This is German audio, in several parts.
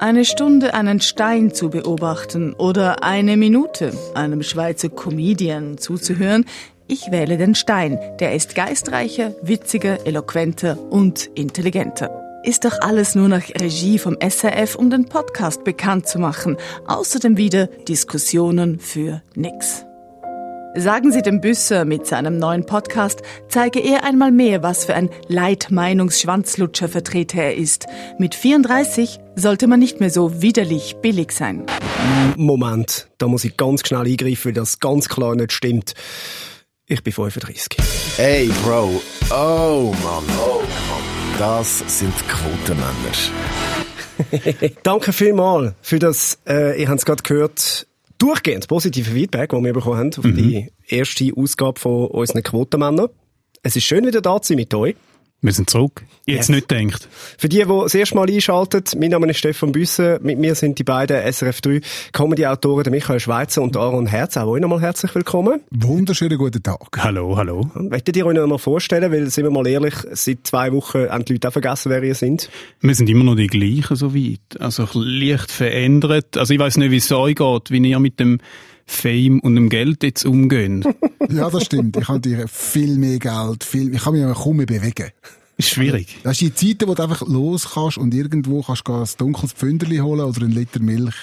Eine Stunde einen Stein zu beobachten oder eine Minute einem Schweizer Comedian zuzuhören, ich wähle den Stein. Der ist geistreicher, witziger, eloquenter und intelligenter. Ist doch alles nur nach Regie vom SRF, um den Podcast bekannt zu machen. Außerdem wieder Diskussionen für nix. Sagen Sie dem Büsser mit seinem neuen Podcast, zeige er einmal mehr, was für ein Leitmeinungsschwanzlutscher-Vertreter er ist. Mit 34 sollte man nicht mehr so widerlich billig sein. Moment, da muss ich ganz schnell eingreifen, weil das ganz klar nicht stimmt. Ich bin 35. Hey, Bro. Oh, Mann. Oh, Mann. Das sind Quotenmänner. Danke vielmals für das, äh, ihr habt es gerade gehört, durchgehend positive Feedback, das wir bekommen haben auf mhm. die erste Ausgabe von unseren Quotenmännern. Es ist schön, wieder da zu sein mit euch. Wir sind zurück. Jetzt yes. nicht denkt. Für die, die das erste Mal einschalten, mein Name ist Stefan Büsser. Mit mir sind die beiden SRF3 Comedy-Autoren, Michael Schweizer und Aaron Herz. Auch euch nochmal herzlich willkommen. Wunderschönen guten Tag. Hallo, hallo. Möchtet ihr euch noch mal vorstellen? Weil, sind wir mal ehrlich, seit zwei Wochen haben die Leute auch vergessen, wer ihr sind. Wir sind immer noch die gleichen, so weit. Also, leicht verändert. Also, ich weiß nicht, wie es euch geht, wie ihr mit dem Fame und dem Geld jetzt umgehen. ja, das stimmt. Ich habe dir viel mehr Geld, viel, ich kann mich kaum mehr bewegen. Ist schwierig. Das sind die Zeiten, wo du einfach los kannst und irgendwo kannst du ein dunkles Pfünderli holen oder einen Liter Milch.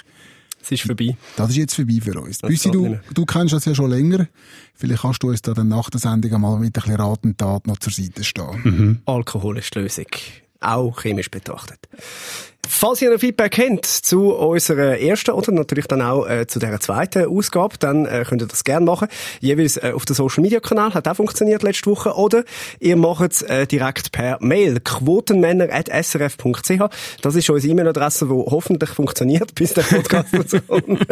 Es ist vorbei. Das ist jetzt vorbei für uns. Büssi, du, du kennst das ja schon länger. Vielleicht kannst du uns da dann nach der Sendung einmal mit ein bisschen Rat und Tat noch zur Seite stehen. Mhm. Alkohol ist die Lösung. Auch chemisch betrachtet. Falls ihr ein Feedback habt zu unserer ersten oder natürlich dann auch äh, zu der zweiten Ausgabe, dann äh, könnt ihr das gerne machen. Jeweils äh, auf dem Social Media Kanal hat auch funktioniert letzte Woche. Oder ihr macht es äh, direkt per Mail quotenmänner@srf.ch. Das ist unsere E-Mail-Adresse, die hoffentlich funktioniert, bis der Podcast dazu kommt.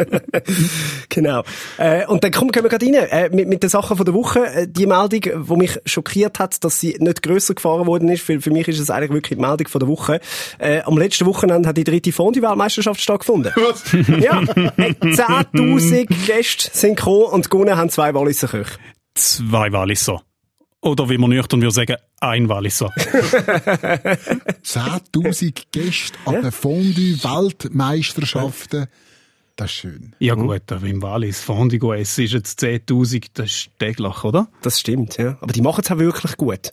genau. Äh, und dann kommen wir gerade rein äh, mit, mit den Sachen von der Woche. Äh, die Meldung, die mich schockiert hat, dass sie nicht grösser gefahren worden ist. Für, für mich ist es eigentlich wirklich die Meldung von der Woche. Äh, am letzten Woche Wochenende hat die dritte Fondue-Weltmeisterschaft stattgefunden. Was? Ja. 10.000 Gäste sind gekommen und gewonnen haben zwei Walliser Köche. Zwei Walliser. Oder wie man nüchtern würde sagen, ein Walliser. 10.000 Gäste an den Fondue-Weltmeisterschaften. Das ist schön. Ja gut, aber im Wallis Fondue essen ist jetzt 10.000, das ist täglich, oder? Das stimmt, ja. Aber die machen es auch wirklich gut.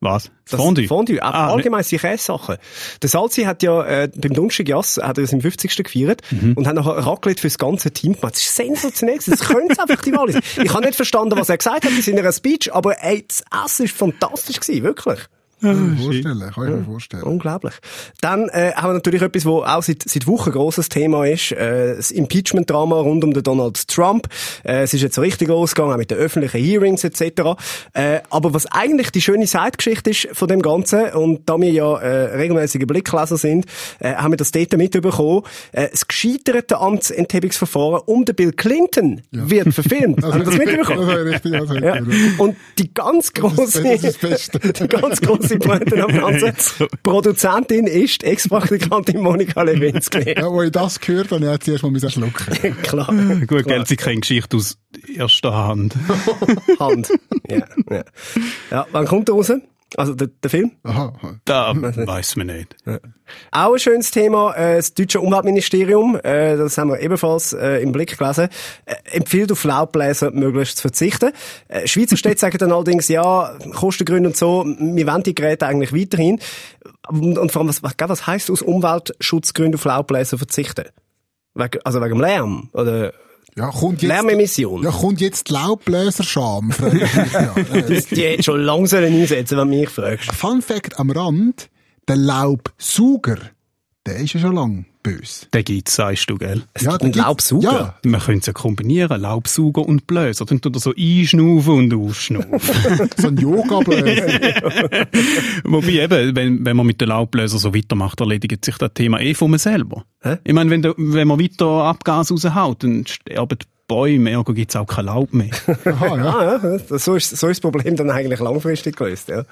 Was? Das Fondue? Fondue. Ah, allgemein ne. Käsesachen. Der Salzi hat ja äh, beim Donnerstag Jass hat er seinen 50. gefeiert mhm. und hat noch Raclette für das ganze Team gemacht. Das ist sensationell. Das können einfach die Wallis. Ich habe nicht verstanden, was er gesagt hat in seiner Speech, aber ey, das Essen ist fantastisch gewesen, wirklich. Kann ich mir vorstellen, kann ich mir vorstellen. Unglaublich. Dann äh, haben wir natürlich etwas, wo auch seit, seit Wochen ein grosses Thema ist, äh, das Impeachment-Drama rund um den Donald Trump. Äh, es ist jetzt so richtig losgegangen, auch mit den öffentlichen Hearings etc. Äh, aber was eigentlich die schöne Seitgeschichte ist von dem Ganzen, und da wir ja äh, regelmäßige Blickleser sind, äh, haben wir das dort mitbekommen, äh, das gescheiterte Amtsenthebungsverfahren um den Bill Clinton ja. wird verfilmt. also, haben wir das mitbekommen? Das richtig, das ja. Und die ganz große, das ist das Beste. die ganz große grosse Pointe am Ganzen. Produzentin ist die Ex-Praktikantin Monika Lewinsky. ja, wo ich das gehört habe, hat sie erst mal schlucken. Klar. Gut, Geld, sie keine Geschichte aus erster Hand. Hand. Ja, ja. ja, wann kommt der raus? Also der, der Film? Aha. Da weiß man nicht. Ja. Auch ein schönes Thema, äh, das deutsche Umweltministerium, äh, das haben wir ebenfalls äh, im Blick gelesen, äh, empfiehlt auf Laubbläser möglichst zu verzichten. Äh, Schweizer Städte sagen dann allerdings, ja, Kostengründe und so, wir wollen die Geräte eigentlich weiterhin. Und, und vor allem, was, was, was heisst aus Umweltschutzgründen auf Laubbläser verzichten? Wegen, also wegen dem Lärm? Oder ja, kommt jetzt, Lärmemission. Ja, kommt jetzt die Laubbläserscham, das die hätte schon langsam einsetzen, wenn du mich fragst. Fun Fact am Rand, der Laubsauger, der ist ja schon lang böse. Den gibt's, sagst du, gell? Es ja, gibt einen Laubsauger? Ja. Man könnte es ja kombinieren, Laubsauger und Bläser. Dann tut er so einschnaufen und ausschnaufen. so ein Yoga-Bläser. Wobei eben, wenn, wenn man mit den Laubbläsern so weitermacht, erledigt sich das Thema eh von mir selber. Hä? Ich meine, wenn, wenn man weiter Abgas raushaut, dann sterben Bäume, ergo gibt's auch kein Laub mehr. Aha, ja. Ah, ja, so ist, so ist das Problem dann eigentlich langfristig gelöst, ja.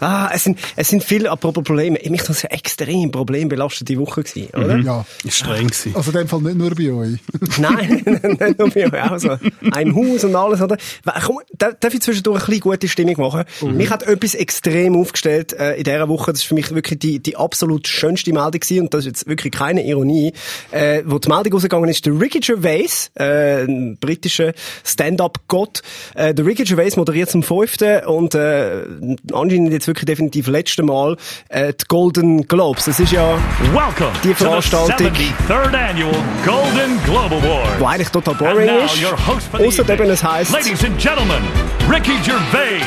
Ah, es sind, es sind viele, apropos Probleme, mich das eine extrem problembelastete Woche gewesen, oder? ja. Ist streng gewesen. Also in dem Fall nicht nur bei euch. Nein, nicht nur bei euch auch so. Ein Haus und alles, oder? Komm, darf ich zwischendurch ein bisschen gute Stimmung machen? Mich hat etwas extrem aufgestellt äh, in dieser Woche. Das ist für mich wirklich die, die absolut schönste Meldung gewesen. Und das ist jetzt wirklich keine Ironie. Äh, wo die Meldung rausgegangen ist, der Ricky Gervais, äh, ein britischer Stand-up-Gott, äh, der Ricky Gervais moderiert zum fünften und äh, anscheinend jetzt wirklich definitiv letzte Mal äh, die Golden Globes. Das ist ja Welcome Die Veranstaltung. 73rd Annual Golden Globe Award. wo eigentlich total boring ist. Außer eben es heisst... Ladies and gentlemen, Ricky Gervais.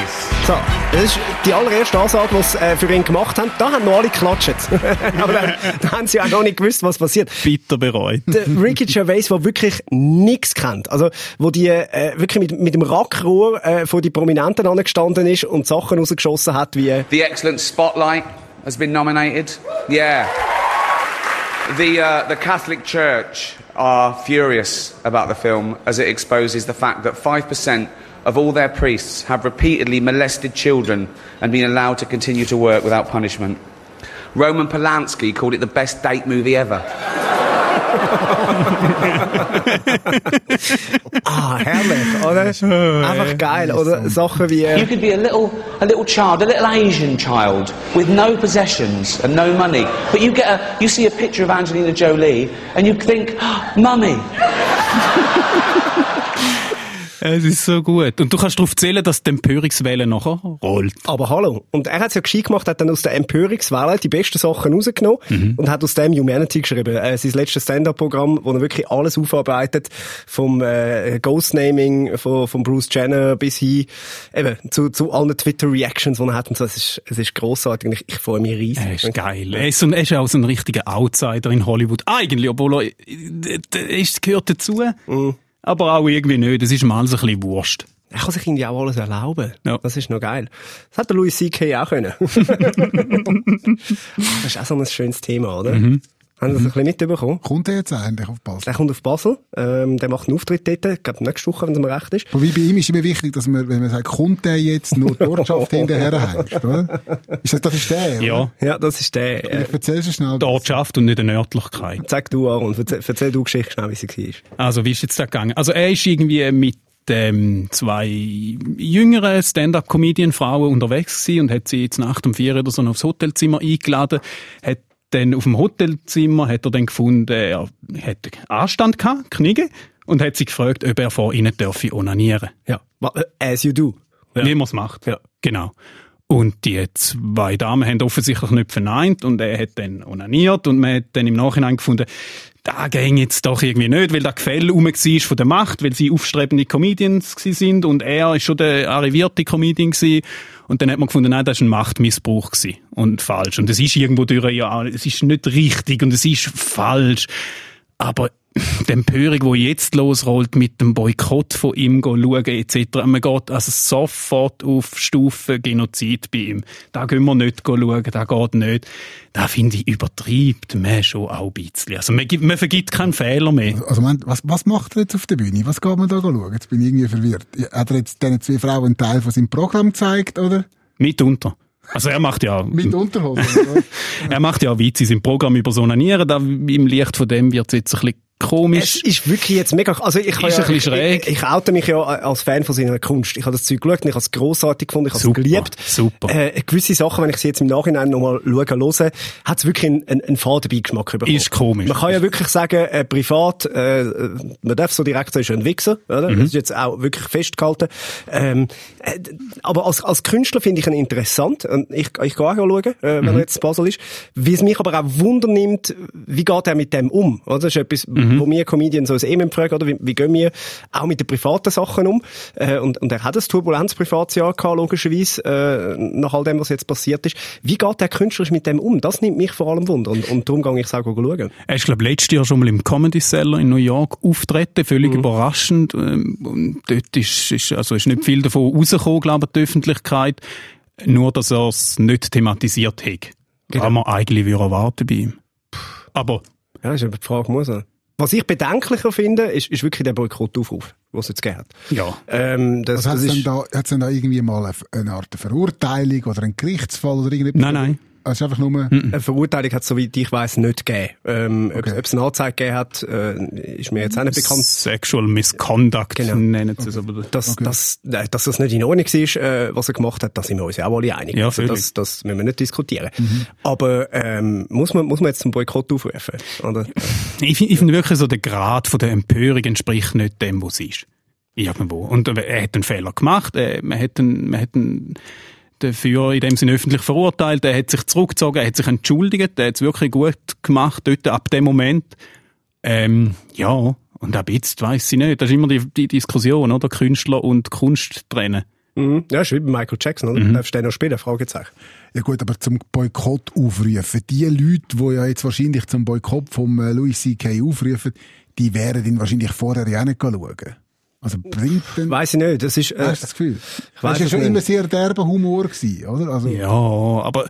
So, das ist die allererste Ansage, die sie äh, für ihn gemacht haben. Da haben noch alle geklatscht. Aber dann, dann haben sie auch noch nicht gewusst, was passiert. Bitter bereut. Der Ricky Gervais, der wirklich nichts kennt. Also, wo die äh, wirklich mit, mit dem Rackrohr äh, vor die Prominenten angestanden ist und Sachen rausgeschossen hat, wie... äh, The Excellent Spotlight has been nominated. Yeah. The, uh, the Catholic Church are furious about the film as it exposes the fact that 5% of all their priests have repeatedly molested children and been allowed to continue to work without punishment. Roman Polanski called it the best date movie ever. Ah, herrlich, oder? Einfach geil. Oder Sachen wie... You Äh, could be a little, a little child, a little Asian child with no possessions and no money, but you get a, you see a picture of Angelina Jolie and you think, oh, mummy. Es ist so gut. Und du kannst darauf zählen, dass die Empörungswelle nachher rollt. aber hallo. Und er hat es ja gescheit gemacht, hat dann aus der Empörungswelle die besten Sachen rausgenommen und hat aus dem Humanity geschrieben. Äh, sein letztes Stand-Up-Programm, wo er wirklich alles aufarbeitet, vom äh, Ghostnaming von, von Bruce Jenner bis hin eben, zu, zu allen Twitter-Reactions, die er hat. Und so. Es ist, es ist grossartig ich, ich freue mich riesig. Er ist geil. Er ist, ein- er ist auch so ein richtiger Outsider in Hollywood. Eigentlich, obwohl er, äh, er ist, gehört dazu. Aber auch irgendwie nicht. Das ist mal so ein bisschen Wurst. Er kann sich irgendwie auch alles erlauben. Ja. Das ist noch geil. Das hat der Louis C.K. auch können. das ist auch so ein schönes Thema, oder? Haben Sie das ein bisschen mitbekommen? Kommt er jetzt eigentlich auf Basel? Der kommt auf Basel, ähm, der macht einen Auftritt dort, ich glaube nächste Woche, wenn es mir recht ist. Wobei bei ihm ist immer wichtig, dass man, wenn man sagt, kommt der jetzt nur die Ortschaft hinterher heimst, oder? Ist das, das ist der, oder? Ja. Ja, das ist der. Äh, Ich erzähl's dir schnell. Die Ortschaft und nicht eine Örtlichkeit. sag du, Aaron, erzähl, erzähl du Geschichte schnell, wie sie war. Also, wie ist jetzt da gegangen? Also, er ist irgendwie mit ähm, zwei jüngeren Stand-up-Comedian-Frauen unterwegs gewesen und hat sie jetzt Nacht um vier oder so noch aufs Hotelzimmer eingeladen. Hat dann auf dem Hotelzimmer hat er dann gefunden, er hat Anstand gehabt, Kniege, und hat sie gefragt, ob er vor ihnen dürfe onanieren. Ja. Äh, As you do. Ja. Wie man es macht. Ja. Genau. Und die zwei Damen haben offensichtlich nicht verneint und er hat dann onaniert und man hat dann im Nachhinein gefunden, da ging jetzt doch irgendwie nicht, weil da Gefälle rum war von der Macht, weil sie aufstrebende Comedians sind und er ist schon der arrivierte Comedian gsi. Und dann hat man gefunden, nein, das ist ein Machtmissbrauch gsi und falsch. Und es ist irgendwo durch, ja, es ist nicht richtig und es ist falsch, aber die Empörung, die jetzt losrollt mit dem Boykott von ihm schauen etc., man geht also sofort auf Stufe Genozid bei ihm. Da gehen wir nicht schauen, da geht nicht. Da finde ich übertreibt man schon auch ein bisschen. Also man, man vergibt keinen Fehler mehr. Also, Moment, was, was macht er jetzt auf der Bühne? Was geht man da schauen? Jetzt bin ich irgendwie verwirrt. Hat er jetzt diesen zwei Frauen einen Teil von seinem Programm gezeigt, oder? Mitunter. Also er macht ja, Mit Unterhosen, er macht ja Witze in seinem Programm über Sonanieren, da im Licht von dem wird es jetzt ein bisschen Es komisch. ist wirklich jetzt mega, also ich, Ist ja, ein bisschen schräg. ich, ich oute mich ja als Fan von seiner Kunst. Ich habe das Zeug geschaut und ich habe es grossartig gefunden, ich habe es geliebt. super. Äh, gewisse Sachen, wenn ich sie jetzt im Nachhinein nochmal schaue, höre, hat es wirklich einen, einen, einen Fadenbeigeschmack bekommen. Ist komisch. Man kann ja wirklich sagen, äh, privat, äh, man darf so direkt sagen, ist ein Wichser, oder? Mhm. Das ist jetzt auch wirklich festgehalten. Ähm, äh, aber als, als Künstler finde ich ihn interessant. Und ich, ich gehe auch schauen, äh, wenn Mhm. er jetzt in Basel ist. Wie es mich aber auch Wunder nimmt, wie geht er mit dem um? Oder? Das ist etwas, Mhm. Wo wir Comedians uns eh fragen, oder? Wie, wie gehen wir auch mit den privaten Sachen um? Äh, und, und er hat ein turbulentes Privatsjahr gehabt, logischerweise, äh, nach all dem, was jetzt passiert ist. Wie geht der künstlerisch mit dem um? Das nimmt mich vor allem Wunder. Und, und darum gehe ich es auch schauen. Er ist, glaube letztes Jahr schon mal im Comedy Cellar in New York auftreten, völlig Mhm. überraschend. ähm, Und dort ist, ist, also ist nicht viel davon rausgekommen, glaube ich, die Öffentlichkeit. Nur, dass er es nicht thematisiert hat. Genau. Kann man eigentlich erwarten bei ihm. Aber Ja, ist aber die Frage, muss er? Was ich bedenklicher finde, ist, ist wirklich der Boykottaufruf, den es jetzt gegeben hat. Ja. Ähm, das, Also hat es denn da, hat's denn da irgendwie mal eine, eine Art Verurteilung oder einen Gerichtsfall oder irgendetwas? Nein, nein. Es ist einfach nur, eine Verurteilung hat es, soweit ich weiß, nicht gegeben. Ähm, Okay. Ob es eine Anzeige gegeben hat, äh, ist mir jetzt auch nicht bekannt. Sexual Misconduct Genau. nennen sie es. Aber Dass, dass, äh, dass das nicht in Ordnung war, äh, was er gemacht hat, da sind wir uns ja auch alle einig. Ja, also das, das müssen wir nicht diskutieren. Aber ähm, muss, man, muss man jetzt zum Boykott aufrufen? Oder? ich finde ich find wirklich so, der Grad von der Empörung entspricht nicht dem, was es ist. Irgendwo. Und äh, er hat einen Fehler gemacht, äh, man hat ihn, man hat ihn dafür in dem Sinne öffentlich verurteilt, er hat sich zurückgezogen, er hat sich entschuldigt, er hat es wirklich gut gemacht dort ab dem Moment. Ähm, ja, und ab jetzt weiss ich nicht. Das ist immer die, die Diskussion, oder? Künstler und Kunst trennen. Mhm. Ja, ist wie bei Michael Jackson, oder? Darfst du den noch spielen? Fragezeichen. ja gut, aber zum Boykott aufrufen, die Leute, die ja jetzt wahrscheinlich zum Boykott vom äh, Louis C.K. aufrufen, die wären ihn wahrscheinlich vorher ja nicht schauen. Also bringt denn, Weiss ich nicht. Das ist, äh, hast du das Gefühl? ich Das weiss ja es schon nicht. immer sehr derber Humor gewesen, oder? Also, Ja, aber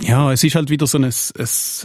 ja, es ist halt wieder so ein, ein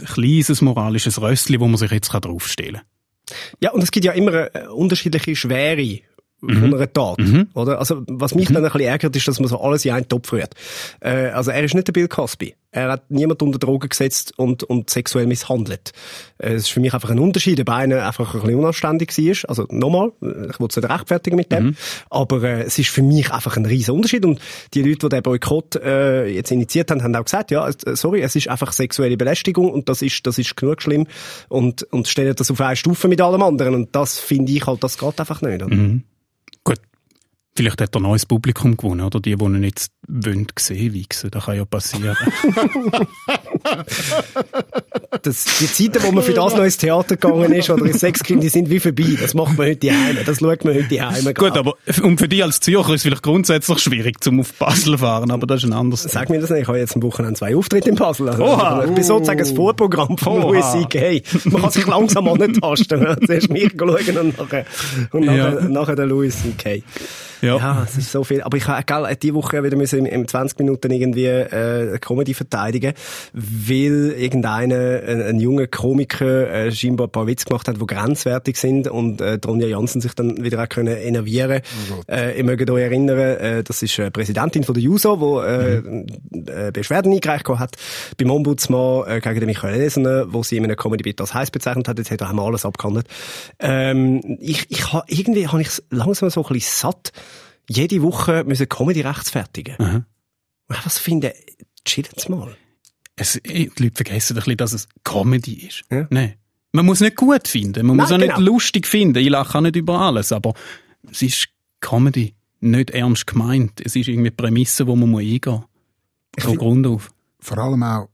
kleines moralisches Röstli, wo man sich jetzt draufstellen kann. Ja, und es gibt ja immer eine unterschiedliche Schwere Mhm. von einer Tat, oder? Also, was mich dann ein bisschen ärgert, ist, dass man so alles in einen Topf rührt. Äh, also, er ist nicht der Bill Cosby. Er hat niemand unter Drogen gesetzt und, und sexuell misshandelt. Äh, Es ist für mich einfach ein Unterschied, ob einer einfach ein bisschen unanständig war. Also, nochmal, äh, ich will es nicht rechtfertigen mit dem. Aber, äh, es ist für mich einfach ein riesen Unterschied. Und die Leute, die den Boykott, äh, jetzt initiiert haben, haben auch gesagt, ja, äh, sorry, es ist einfach sexuelle Belästigung und das ist, das ist genug schlimm. Und, und stellen das auf eine Stufe mit allem anderen. Und das finde ich halt, das geht einfach nicht. oder? Vielleicht hat er ein neues Publikum gewonnen, oder? Die, die ihn jetzt wollen, sehen wichsen. Das kann ja passieren. Das, die Zeiten, wo man für das noch ins Theater gegangen ist oder ins Sexkind, die sind wie vorbei. Das macht man heute daheim. Das schaut man heute daheim. Gut, aber und für dich als Zürcher ist es vielleicht grundsätzlich schwierig, zum auf Basel fahren, aber das ist ein anderes Sag mir das nicht. Ich habe jetzt am Wochenende zwei Auftritte in Basel. Also, Oha. Ich bin sozusagen das Vorprogramm von. Louis C.K. Man kann sich langsam antasten. Zuerst mich schauen und nachher, und nachher, Ja. nachher den Louis C.K. Ja. Ja, es ist so viel. Aber ich habe gell, die Woche wieder müssen in, in 20 Minuten irgendwie äh, Comedy verteidigen, weil irgendeiner, ein, ein junger Komiker, äh, scheinbar ein paar Witze gemacht hat, die grenzwertig sind und äh, Ronja Jansen sich dann wieder auch können enervieren. äh, ihr mögt euch erinnern, äh, das ist äh, Präsidentin von der JUSO, wo äh, äh, Beschwerden eingereicht hat beim Ombudsmann äh, gegen den Michael Esener, wo sie in einem Comedy-Bit als heiß bezeichnet hat. Jetzt hat er einmal alles abgehandelt. Ähm, ich, ich irgendwie habe ich langsam so ein bisschen satt, jede Woche müssen Comedy rechtfertigen. Aha. Und ich was finde, chillen's mal. Es, die Leute vergessen ein bisschen, dass es Comedy ist. Ja. Nein. Man muss nicht gut finden, man muss Nein, auch nicht genau. lustig finden. Ich lache auch nicht über alles, aber es ist Comedy. Nicht ernst gemeint. Es ist irgendwie Prämisse, wo man muss eingehen muss. Von Grund auf. vor allem auch,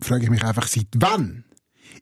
frage ich mich einfach, seit wann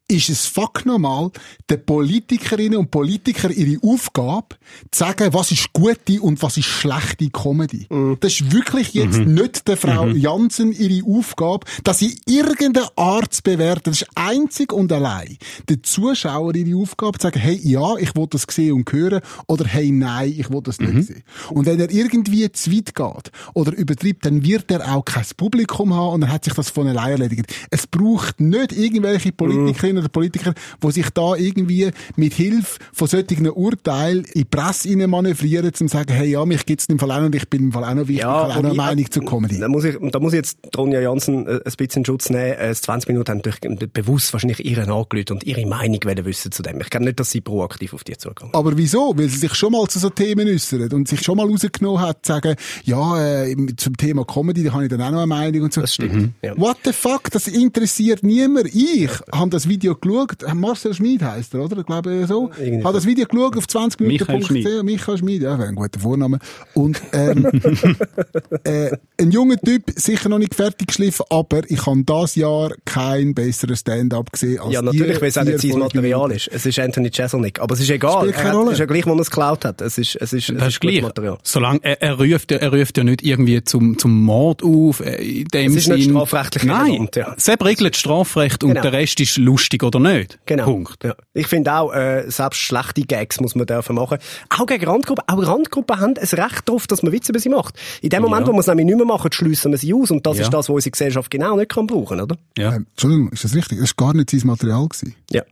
ist es fuck normal, den Politikerinnen und Politikern ihre Aufgabe zu sagen, was ist gute und was ist schlechte Comedy. Das ist wirklich jetzt nicht der Frau Jansen ihre Aufgabe, dass sie irgendeine Art zu bewerten. Das ist einzig und allein der Zuschauer ihre Aufgabe zu sagen, hey, ja, ich will das sehen und hören oder hey, nein, ich will das nicht sehen. Und wenn er irgendwie zu weit geht oder übertreibt, dann wird er auch kein Publikum haben und dann hat sich das von allein erledigt. Es braucht nicht irgendwelche Politikerinnen oder Politiker, die sich da irgendwie mit Hilfe von solchen Urteilen in die Presse manövrieren, um zu sagen, hey, ja, mich gibt's im Fall auch noch und ich bin im Fall auch noch wichtig, ich habe auch noch eine wobei, Meinung zur Comedy. Da muss ich, da muss ich jetzt Ronja Jansen äh, ein bisschen Schutz nehmen. Äh, 20 Minuten haben natürlich bewusst wahrscheinlich ihre angelötet und ihre Meinung wollen wissen zu dem. Ich glaube nicht, dass sie proaktiv auf die zugegangen Aber wieso? Weil sie sich schon mal zu so Themen äußern und sich schon mal rausgenommen hat, zu sagen, ja, äh, zum Thema Comedy, da habe ich dann auch noch eine Meinung und so. Das stimmt. Ja. What the fuck? Das interessiert niemand. Ich habe das Video geschaut. Marcel Schmid heisst er, oder? Ich glaube so. Irgendwie Habe das Video geschaut auf 20 Michael Schmid. Minuten. Michael Schmid, ja, wäre ein guter Vorname. Und ähm, äh, ein junger Typ, sicher noch nicht fertig geschliffen, aber ich habe das Jahr kein besseres Stand-up gesehen als Ja, natürlich, weil es auch nicht sein Material ist. Es ist Anthony Jeselnik. Aber es ist egal. Spielt keine hat- Rolle. Es ist ja gleich, wo er es geklaut hat. Es ist, es ist, es Das ist gleich. Material. Solange, er, er, ruft, ja- er ruft ja nicht irgendwie zum, zum Mord auf, äh, in dem Es ist nicht Sinn. strafrechtlich Nein, relevant, ja. Sepp regelt Strafrecht und Genau. der Rest ist lustig oder nicht. Genau. Punkt. Ja. Ich finde auch, äh, selbst schlechte Gags muss man dürfen machen. Auch gegen Randgruppen. Auch Randgruppen haben ein Recht darauf, dass man Witze über sie macht. In dem Moment, Ja. wo man es nämlich nicht mehr machen, schliessen wir sie aus. Und das Ja. ist das, was unsere Gesellschaft genau nicht kann brauchen, oder? Ja. Ähm, Entschuldigung, ist das richtig? Das war gar nicht sein Material. Gewesen. Ja.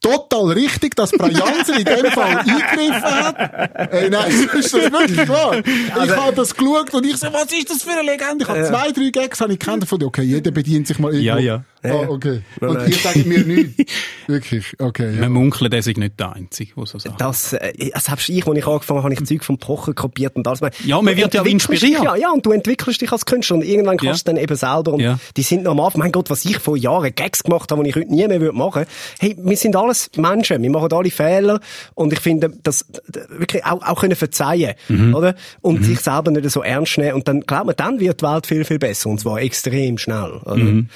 Total richtig, dass Brajanser in dem Fall eingegriffen hat. Ey, nein, ist das wirklich wahr? Also- ich habe das geschaut und ich so, was ist das für eine Legende? Ich habe zwei, drei Gags habe ich kennt davon. Okay, jeder bedient sich mal irgendwo. Ja, ja. Ah, okay. Und nein. ihr sagt mir nichts. Wirklich, okay. Ja. Man munkelt, er sei nicht der Einzige, der so sagt. Das, äh, selbst ich, als ich angefangen habe, habe ich Zeug vom Pocher kopiert und alles. Ja, man Du wird ja inspiriert. Ja, ja, und du entwickelst dich als Künstler und irgendwann kannst du Ja. es dann eben selber. Und Ja. die sind noch am Anfang, mein Gott, was ich vor Jahren Gags gemacht habe, die ich heute nie mehr würde machen. Hey, wir sind alles Menschen, wir machen alle Fehler und ich finde, das wirklich auch, auch können verzeihen, Mhm. oder? Und sich selber nicht so ernst nehmen und dann, glaubt man, dann wird die Welt viel, viel besser und zwar extrem schnell, oder? Mhm.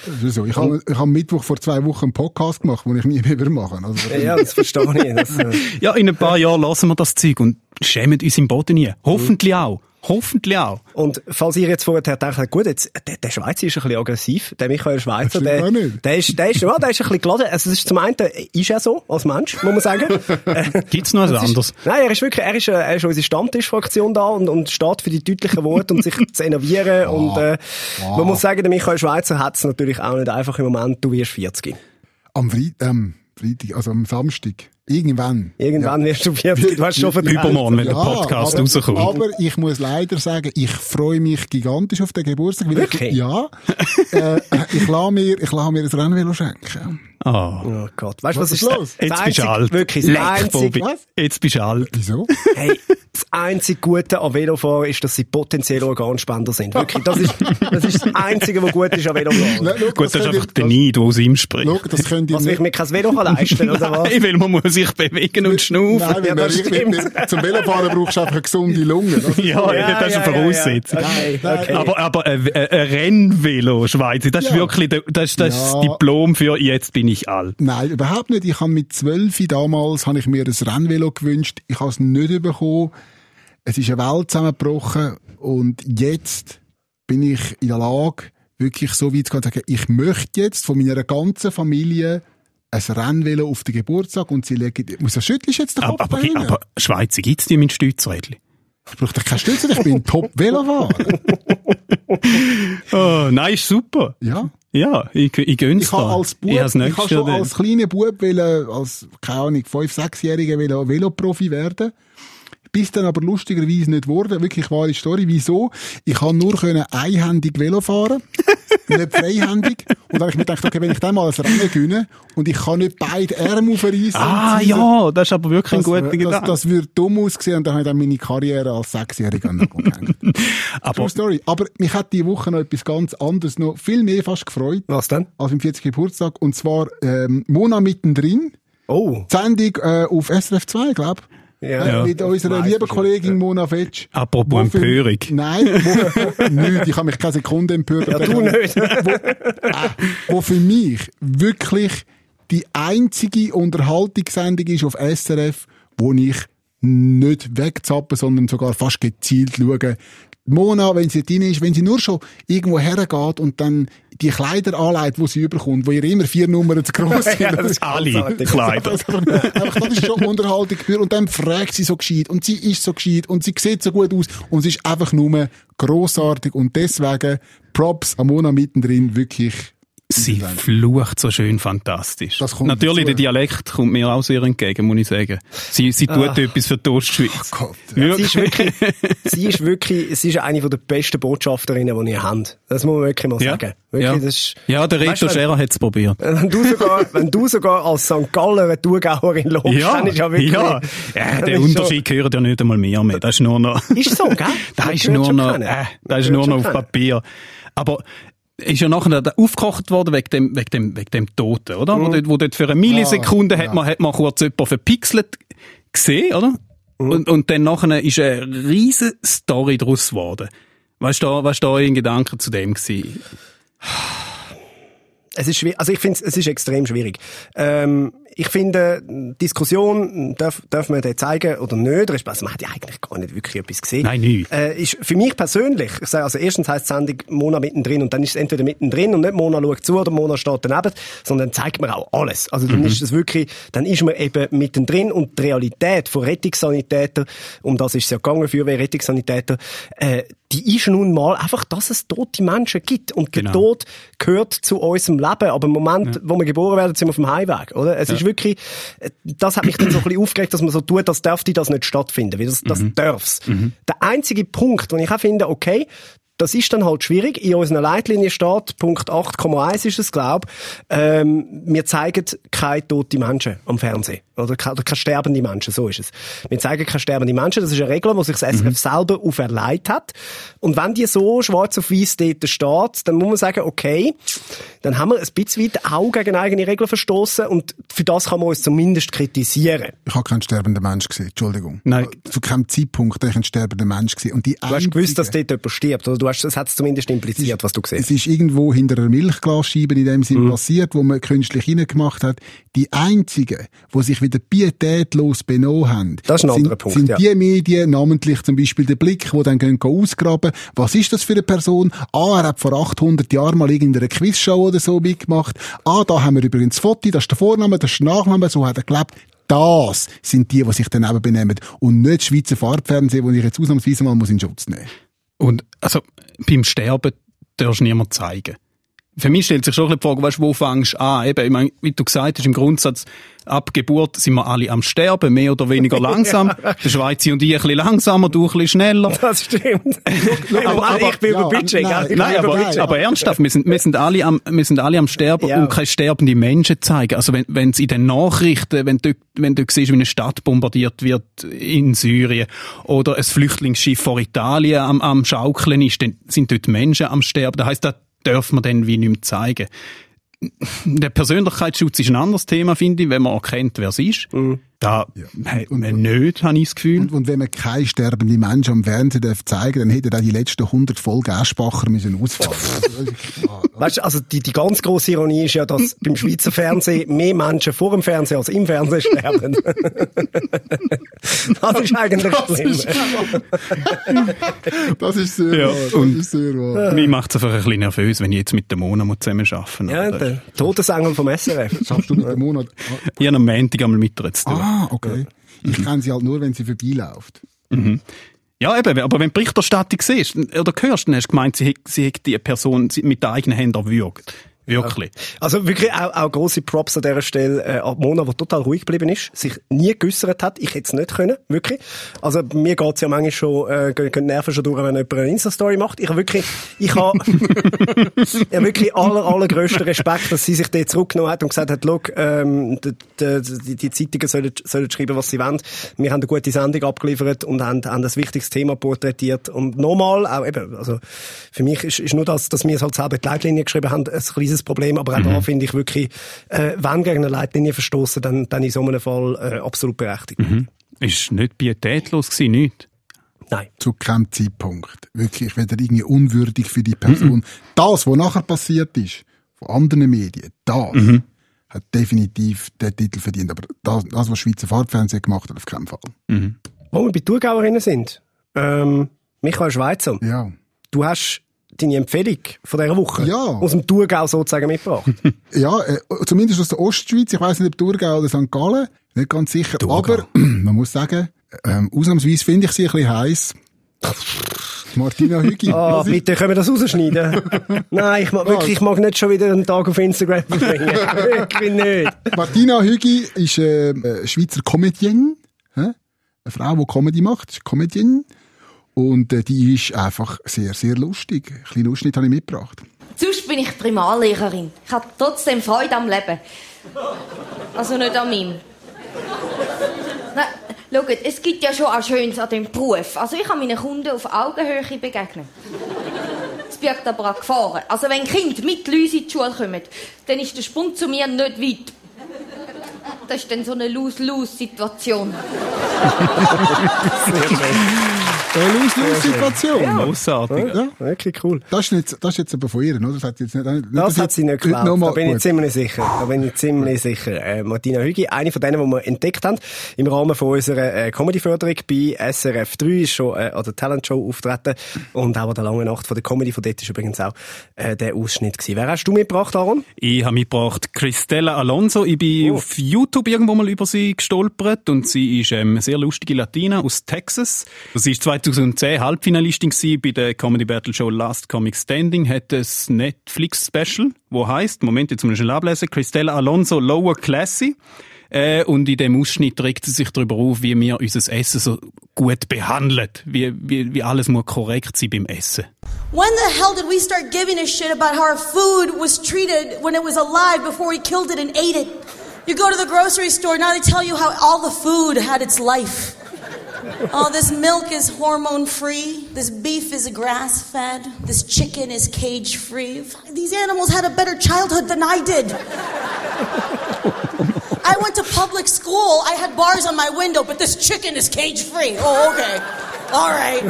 Ich habe, ich habe Mittwoch vor zwei Wochen einen Podcast gemacht, den ich nie mehr wieder machen also, Ja, das verstehe ich. Das, äh, Ja, in ein paar Jahren lassen wir das Zeug und schämen uns im Boden nie. Hoffentlich auch. Hoffentlich auch. Und falls ihr jetzt vorher gedacht gut, jetzt, der, der Schweizer ist ein bisschen aggressiv, der Michael Schweizer, der, der ist, der ist, ja, der ist ein bisschen geladen. Also, es ist zum einen, ist er so, als Mensch, muss man sagen. Gibt's noch etwas anderes? Nein, er ist wirklich, er ist, äh, er ist unsere Stammtischfraktion da und, und steht für die deutlichen Worte und sich zu enervieren. und, äh, man muss sagen, der Michael Schweizer hat es natürlich auch nicht einfach im Moment. Du wirst 40. am Freit ähm, Freitag, also am Samstag. Irgendwann. Irgendwann wirst du 40. Du hast schon vertraut. Übermorgen, wenn der Podcast aber, rauskommt. Aber ich muss leider sagen, ich freue mich gigantisch auf den Geburtstag. weil Wirklich? Ich, ja. äh, ich lasse mir, ich lasse mir ein Rennvelo schenken. Ah. Oh Gott. Weißt du, was, Was ist ist los? das Jetzt bist du alt. Wirklich, das Leck, einzige, Bobby. was? Jetzt bist du alt. Wieso? Hey, das einzige Gute an Velofahren ist, dass sie potenzielle Organspender sind. Wirklich, das ist das, ist das Einzige, was gut ist an Velofahren. Nein, Gut, das ist könnt einfach der Neid, der aus ihm spricht. Schau, das könnt ihr Was ich nicht. mir kein Velo kann leisten oder was? Nein, weil man muss sich bewegen und schnaufen. Nein, Ja, wenn das wenn, wenn, zum Velofahren brauchst du einfach eine gesunde Lunge. Das Ja, ja, das ist eine Voraussetzung. Okay, okay. Aber, aber ein, ein ein Rennvelo, Schweizer, das ist wirklich der- das, ist das Ja. Diplom für jetzt bin ich alt. Nein, überhaupt nicht. Ich habe mit zwölf damals habe ich mir ein Rennvelo gewünscht. Ich habe es nicht bekommen. Es ist eine Welt zusammengebrochen und jetzt bin ich in der Lage, wirklich so weit zu gehen, zu sagen, ich möchte jetzt von meiner ganzen Familie ein Rennvelo auf den Geburtstag und sie legen, muss er schütteln jetzt den Kopf Aber, aber, aber Schweizer gibt's die mit Stützrädchen? Ich brauche doch keine Stütze, ich bin ein Top-Velofahrer. Oh, nein, ist super. Ja. Ja, ich, ich gönn's Ich da. als Bub, ich has ich habe schon als kleiner Bub wollen, als, keine Ahnung, fünf, sechsjähriger Velo, Veloprofi werden. Bis dann aber lustigerweise nicht wurde. Wirklich wahre Story. Wieso? Ich kann nur können einhändig Velo fahren. nicht freihändig. Und dann habe ich mir gedacht, okay, wenn ich dann mal ein Rennen gewinne und ich kann nicht beide Arme aufreißen. Ah, ziehen, ja, das ist aber wirklich ein das, guter das, Gedanke. das würde dumm aussehen und dann habe ich dann meine Karriere als Sechsjähriger an den Nagel gehängt. Aber True Story. Aber mich hat die Woche noch etwas ganz anderes noch viel mehr fast gefreut Was denn? als im 40. Geburtstag. Und zwar ähm, Mona mittendrin. Oh. Die Sendung äh, auf SRF 2, glaub Ja. äh, Mit unserer lieben Kollegin Mona Fetsch. Apropos Wo für- Empörung. Nein, wo, nicht, ich habe mich keine Sekunde empört. Ja, du nicht. Wo für mich wirklich die einzige Unterhaltungssendung ist auf SRF, wo ich nicht wegzappen, sondern sogar fast gezielt schaue. Mona, wenn sie drin ist, wenn sie nur schon irgendwo hergeht und dann die Kleider anlegt, die sie überkommt, wo ihr immer vier Nummern zu gross sind. Ja, das ist alle. Kleider. Also, einfach, das ist schon Unterhaltung pur. Und dann fragt sie so gescheit und sie ist so gescheit und sie sieht so gut aus und sie ist einfach nur grossartig und deswegen Props am Mona mittendrin wirklich. Sie flucht so schön fantastisch. Das kommt Natürlich, dazu. der Dialekt kommt mir auch sehr entgegen, muss ich sagen. Sie, sie tut etwas für die Ostschweiz. Gott, Sie ist wirklich, sie ist wirklich, sie ist eine der besten Botschafterinnen, die ihr habt. Das muss man wirklich mal Ja, sagen. Wirklich, ja. das ist, ja der Reto Scherer hat's probiert. wenn du sogar, wenn du sogar als St. Galler eine Thurgauerin lobst, dann ist ja wirklich, ja. ja der ist Unterschied gehört ja nicht einmal mehr mehr. Das ist nur noch... Schon, ist so, gell? Das Man ist nur schon noch, äh, das ist nur schon noch auf kennen. Papier. Aber ist ja nachher aufgekocht worden wegen dem, wegen dem, wegen dem Toten, oder? Mhm. Wo, dort, wo dort für eine Millisekunde Ah, hat ja. man, hat man kurz jemanden verpixelt gesehen, oder? Mhm. Und, und dann nachher ist eine riesen Story daraus geworden. Weißt du, da, weißt du, da ein Gedanke zu dem gewesen? Es ist schwierig, also ich finde es ist extrem schwierig. Ähm, Ich finde, Diskussion darf, darf man den zeigen oder nicht. Also man hat ja eigentlich gar nicht wirklich etwas gesehen. Nein, nicht. Äh, ist für mich persönlich, ich sage also erstens heisst die Sendung Mona mittendrin und dann ist es entweder mittendrin und nicht Mona schaut zu oder Mona steht daneben, sondern zeigt man auch alles. Also dann ist es wirklich, dann ist man eben mittendrin und die Realität von Rettungssanitäter, um das ist es ja gegangen, Feuerwehr, Rettungssanitäter, äh, die ist nun mal einfach, dass es tote Menschen gibt. Und der Genau. Tod gehört zu unserem Leben. Aber im Moment, wo wir geboren werden, sind wir auf dem Heimweg, oder? Es ist wirklich, äh, das hat mich dann so ein bisschen aufgeregt, dass man so tut, das dürfte das nicht stattfinden. Weil das, das darf's. Der einzige Punkt, wo ich auch finde, okay, das ist dann halt schwierig. In unserer Leitlinie steht, Punkt 8,1 ist es, glaub, ähm, wir zeigen keine toten Menschen am Fernsehen. Oder keine, oder keine sterbende Menschen, so ist es. Wir zeigen keine sterbende Menschen, das ist eine Regel, die sich das SRF selber auferlegt hat. Und wenn die so schwarz auf weiß dort steht, dann muss man sagen, okay, dann haben wir ein bisschen weit auch gegen eigene Regeln verstoßen und für das kann man uns zumindest kritisieren. Ich habe keinen sterbenden Mensch gesehen, Entschuldigung. Nein. Zu keinem Zeitpunkt habe ich einen sterbenden Mensch gesehen. Und die Du hast gewusst, dass dort jemand stirbt, oder du hast, das hat es zumindest impliziert, was du gesehen Es ist irgendwo hinter einer Milchglasscheibe in dem Sinn passiert, wo man künstlich reingemacht hat. Die einzigen, die sich wieder pietätlos benommen haben, ist sind, Punkt, sind ja. die Medien, namentlich zum Beispiel der Blick, wo dann gehen ausgraben. Was ist das für eine Person? Ah, er hat vor 800 Jahren mal irgendeine Quizshow oder so mitgemacht. Ah, da haben wir übrigens das Foto, das ist der Vorname, das ist der Nachname, so hat er gelebt. Das sind die, die sich daneben benehmen. Und nicht Schweizer Farbfernsehen, wo ich jetzt ausnahmsweise mal muss in Schutz nehmen muss. Und also beim Sterben darfst du niemand zeigen. Für mich stellt sich schon die Frage, weißt, wo fängst du an? Eben, ich meine, wie du gesagt hast, im Grundsatz, ab Geburt sind wir alle am Sterben, mehr oder weniger langsam. Der Schweizer und ich ein bisschen langsamer, du ein bisschen schneller. Das stimmt. aber, aber- ich bin ja, überbitching. nein, Ich Nein, bin aber, überbitching. aber ernsthaft, wir sind, wir sind alle am, wir sind alle am Sterben Ja. und keine sterbenden Menschen zeigen. Also wenn, wenn es in den Nachrichten, wenn du, wenn du siehst, wie eine Stadt bombardiert wird in Syrien oder ein Flüchtlingsschiff vor Italien am, am Schaukeln ist, dann sind dort Menschen am Sterben. Das heisst, dürfen wir dann wie nicht mehr zeigen. Der Persönlichkeitsschutz ist ein anderes Thema, finde ich, wenn man erkennt, wer es ist. Da hat man nicht, habe ich das Gefühl. Und, und wenn man keine sterbenden Menschen am Fernsehen darf zeigen dann hätten auch die letzten 100 Folgen Aschbacher müssen ausfallen. Weißt du, also die, die ganz grosse Ironie ist ja, dass beim Schweizer Fernsehen mehr Menschen vor dem Fernsehen als im Fernsehen sterben. das ist eigentlich schlimm. das ist sehr Ja, wahr. Das und- ist sehr wahr. Mich macht es einfach ein bisschen nervös, wenn ich jetzt mit der Mona zusammen arbeiten muss. ja, der Todesengel vom SRF. Schaffst du mit dem Monat? Ich habe am Montag einmal mit ihr zu tun. Ah, okay. Ich kenne sie halt nur, wenn sie vorbeiläuft. Ja, eben, aber wenn du Berichterstattung siehst oder hörst, dann hast du gemeint, sie hätte, sie hätte die Person mit den eigenen Händen erwürgt. Wirklich. Also wirklich auch, auch grosse Props an dieser Stelle äh, an Mona, die total ruhig geblieben ist, sich nie geäussert hat. Ich hätte es nicht können, wirklich. Also mir geht's ja manchmal schon, äh, gehen Nerven schon durch, wenn jemand eine Insta-Story macht. Ich habe wirklich, ich habe hab wirklich aller, allergrößten Respekt, dass sie sich dort zurückgenommen hat und gesagt hat, look, ähm, die, die, die Zeitungen sollen, sollen schreiben, was sie wollen. Wir haben eine gute Sendung abgeliefert und haben, haben ein wichtiges Thema porträtiert. Und nochmal, auch eben, also für mich ist, ist nur das, dass wir es halt selber die Leitlinie geschrieben haben, ein kleines Problem, aber auch da finde ich wirklich, äh, wenn gegen eine Leitlinie verstoßen, dann, dann in so einem Fall äh, absolut berechtigt. Ist nicht pietätlos gewesen, nicht. Nein. Zu keinem Zeitpunkt. Wirklich weder irgendwie unwürdig für die Person. Das, was nachher passiert ist, von anderen Medien, das hat definitiv den Titel verdient. Aber das, das was Schweizer Fahrtfernsehen gemacht hat, auf keinen Fall. Wo wir bei Thurgauerinnen sind, ähm, Michael Schweizer, Ja. du hast deine Empfehlung von dieser Woche Ja. aus dem Thurgau sozusagen mitgebracht. Ja, äh, zumindest aus der Ostschweiz. Ich weiß nicht, ob Thurgau oder St. Gallen. Nicht ganz sicher. Aber man muss sagen, ähm, ausnahmsweise finde ich sie ein bisschen heiß. Martina Hügi. Ah, bitte, können wir das rausschneiden? Nein, ich mag, wirklich, ich mag nicht schon wieder einen Tag auf Instagram verbringen. wirklich nicht. Martina Hügi ist äh, äh, Schweizer Comedienne. Eine Frau, die Comedy macht, ist Comedienne. Und äh, die ist einfach sehr, sehr lustig. Ein kleinen Ausschnitt habe ich mitgebracht. Sonst bin ich Primarlehrerin. Ich habe trotzdem Freude am Leben. Also nicht an meinem. Nein, schaut, es gibt ja schon auch Schönes an dem Beruf. Also ich kann meinen Kunden auf Augenhöhe begegnen. Es birgt aber auch Gefahren. Also wenn Kinder mit Läuse in die Schule kommen, dann ist der Sprung zu mir nicht weit. Das ist dann so eine Lose-Lose-Situation. Eine lustige Situation. Grossartig. Ja. Wirklich cool. Das ist, nicht, das ist jetzt aber von ihr, oder? Das hat, jetzt nicht, nicht Das hat sie nicht geglaubt. Da bin ich gut. ziemlich sicher. Da bin ich ziemlich sicher. Äh, Martina Hügi, eine von denen, die wir entdeckt haben, im Rahmen von unserer äh, Comedy-Förderung bei SRF 3, ist schon äh, an der Talent-Show auftreten. Und auch an der langen Nacht von der Comedy, von dort ist übrigens auch äh, der Ausschnitt gewesen. Wer hast du mitgebracht, Aaron? Ich habe mitgebracht Christella Alonso. Ich bin Oh. auf YouTube irgendwo mal über sie gestolpert und sie ist ähm, eine sehr lustige Latina aus Texas. Sie ist 2010 Halbfinalistin bei der Comedy Battle Show Last Comic Standing, hat ein Netflix Special, wo heißt, Moment, jetzt muss ich schnell ablesen, Christella Alonso Lower Classy. Äh, und in dem Ausschnitt regt sie sich darüber auf, wie wir unser Essen so gut behandeln. Wie, wie, wie alles muss korrekt sein beim Essen. When the hell did we start giving a shit about how our food was treated when it was alive before we killed it and ate it? You go to the grocery store, now they tell you how all the food had its life. Oh, this milk is hormone free. This beef is grass fed. This chicken is cage free. These animals had a better childhood than I did. I went to public school. I had bars on my window, but this chicken is cage free. Oh, okay. All right.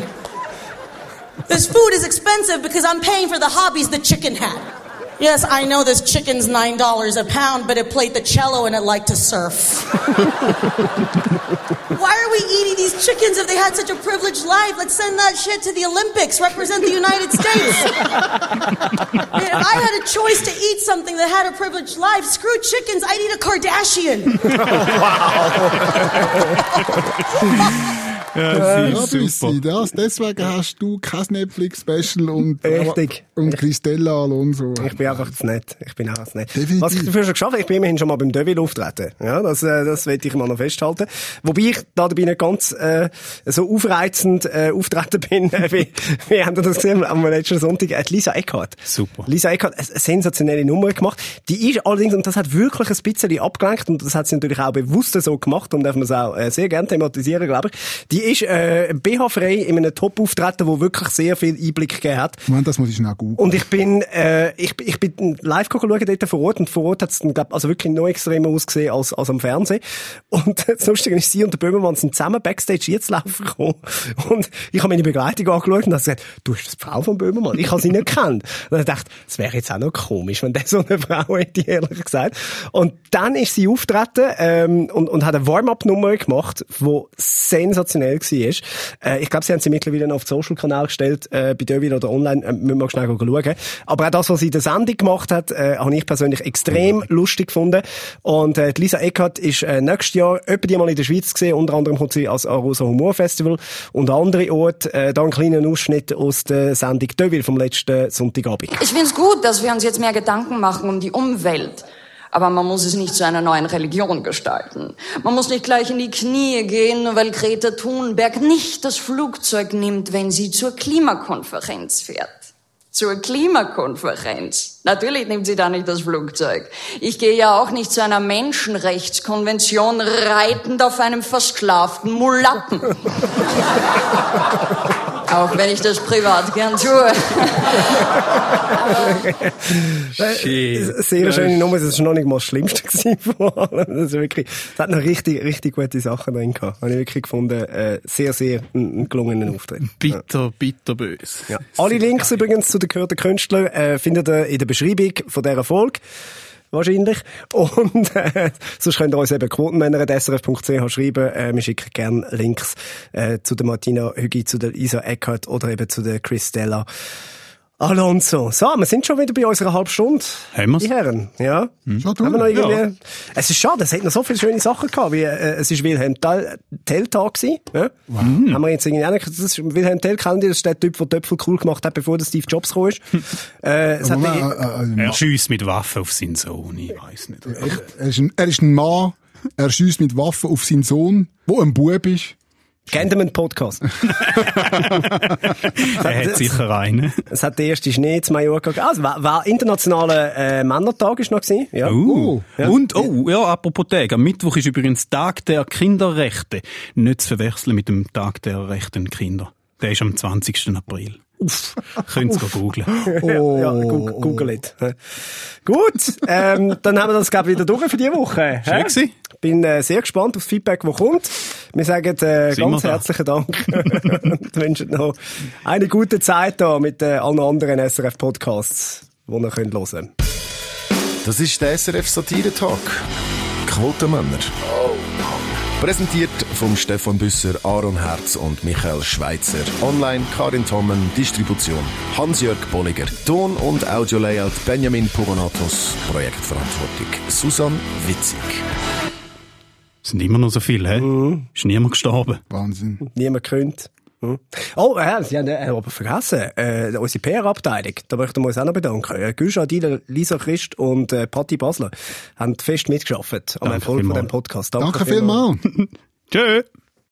This food is expensive because I'm paying for the hobbies the chicken had. Yes, I know this chicken's $9 a pound, but it played the cello and it liked to surf. Why are we eating these chickens if they had such a privileged life? Let's send that shit to the Olympics, represent the United States. Man, if I had a choice to eat something that had a privileged life, screw chickens, I'd eat a Kardashian. Ja, Ja, Büssi, super. das, deswegen hast du kein Netflix-Special und, Richtig. und Christella Alonso. Ich bin einfach zu nett. Ich bin einfach zu nett. Definitiv. Was ich dafür schon geschafft habe, ich bin immerhin schon mal beim Deville auftreten. Ja, das, äh, das will ich mal noch festhalten. Wobei ich da dabei nicht ganz äh, so aufreizend äh, auftreten bin, äh, wie, wie haben wir das gesehen am letzten Sonntag. Äh, Lisa Eckhardt. Super. Lisa Eckhardt, eine sensationelle Nummer gemacht. Die ist allerdings, und das hat wirklich ein bisschen abgelenkt, und das hat sie natürlich auch bewusst so gemacht, und darf man es auch äh, sehr gerne thematisieren, glaube ich. Die ist äh, BH-frei in einem Top-Auftreten, wo wirklich sehr viel Einblick gegeben hat. Moment, das muss ich schnell googeln. Und ich bin, äh, ich, ich bin live schauen dort vor Ort und vor Ort hat es glaub, also wirklich noch extremer ausgesehen als, als am Fernsehen. Und das Lustige ist, sie und der Böhmermann sind zusammen Backstage jetzt laufen gekommen. Und ich habe meine Begleitung angeschaut und habe gesagt, du bist das die Frau von Böhmermann. Ich habe sie nicht gekannt. Und ich dachte, es wäre jetzt auch noch komisch, wenn der so eine Frau hätte, ehrlich gesagt. Und dann ist sie auftreten, ähm, und, und hat eine Warm-up-Nummer gemacht, die sensationell war. Äh, ich glaube, sie haben sie mittlerweile noch auf den Social-Kanal gestellt, äh, bei Deville oder online, äh, müssen wir schnell schauen. Aber auch das, was sie in der Sendung gemacht hat, äh, habe ich persönlich extrem lustig gefunden. Und äh, Lisa Eckert ist äh, nächstes Jahr etwa die mal in der Schweiz gesehen. Unter anderem kommt sie als Arosa Humor Festival und an andere Orte. Äh, da ein kleiner Ausschnitt aus der Sendung Deville vom letzten Sonntagabend. Ich finde es gut, dass wir uns jetzt mehr Gedanken machen um die Umwelt. Aber man muss es nicht zu einer neuen Religion gestalten. Man muss nicht gleich in die Knie gehen, nur weil Greta Thunberg nicht das Flugzeug nimmt, wenn sie zur Klimakonferenz fährt. Zur Klimakonferenz. Natürlich nimmt sie da nicht das Flugzeug. Ich gehe ja auch nicht zu einer Menschenrechtskonvention reitend auf einem versklavten Mulatten. auch wenn ich das privat gern tue. Äh, Sehr schöne Nummer, das war noch nicht mal das Schlimmste gewesen von allem. Das, ist wirklich, das hat noch richtig, richtig gute Sachen drin gehabt. Habe ich wirklich gefunden, äh, sehr, sehr einen gelungenen Auftritt. Bitter, bitter böse. Ja. Alle Links übrigens zu den gehörten Künstlern äh, findet ihr in der Beschreibung von dieser Folge. Wahrscheinlich. Und äh, sonst könnt ihr uns eben quotenmänner.srf.ch schreiben. Äh, wir schicken gerne Links äh, zu der Martina Hügi, zu der Isa Eckert oder eben zu der Christella Alonso. So, wir sind schon wieder bei unserer halben Stunde. Haben wir's? Die Herren, ja. Schon Haben wir noch irgendwie... Ja. Es ist schade, es hat noch so viele schöne Sachen gehabt, wie, äh, es ist Wilhelm Tell, Tell Tag gewesen, ja? Haben wir jetzt irgendwie auch nicht, das ist Wilhelm Tell, kennen die, das ist der Typ, der Töpfel cool gemacht hat, bevor der Steve Jobs gekommen ist. äh, es hat die- äh, äh, Er schießt mit Waffen auf seinen Sohn, ich weiß nicht. er, ist ein, er ist ein Mann, er schießt mit Waffen auf seinen Sohn, wo ein Bub ist. Gentleman Podcast. Er hat sicher einen. Es hat der erste Schnee zu Mallorca gegeben. Also, war, war internationaler äh, Männertag ist noch gewesen. Ja. Uh. Und, oh, ja, apropos Tag. Am Mittwoch ist übrigens Tag der Kinderrechte. Nicht zu verwechseln mit dem Tag der rechten Kinder. Der ist am 20. April. Uff. Könnt ihr googeln. Oh. Ja, Google, Google it. Gut, ähm, dann haben wir das, glaube ich, wieder durch für diese Woche. Schön gewesen. Bin äh, sehr gespannt auf das Feedback, das kommt. Wir sagen äh, Sind ganz wir da? herzlichen Dank und wünschen noch eine gute Zeit da mit äh, allen anderen SRF-Podcasts, die ihr könnt hören könnt. Das ist der SRF Satire-Talk. Quotenmänner. Präsentiert vom Stefan Büsser, Aaron Herz und Michael Schweitzer. Online Karin Tommen, Distribution Hans-Jörg Bolliger. Ton- und Audio-Layout Benjamin Pogonatos. Projektverantwortung Susan Witzig. Es sind immer noch so viele, hä? Mhm. Ist niemand gestorben. Wahnsinn. Niemand könnt. Hm. Oh, äh, Sie haben äh, aber vergessen, äh, unsere PR-Abteilung, da möchten wir uns auch noch bedanken. Äh, Gülscha Dieler, Lisa Christ und äh, Patti Basler haben fest mitgeschafft am Danke Erfolg von dem Podcast. Danke vielmals. Tschö.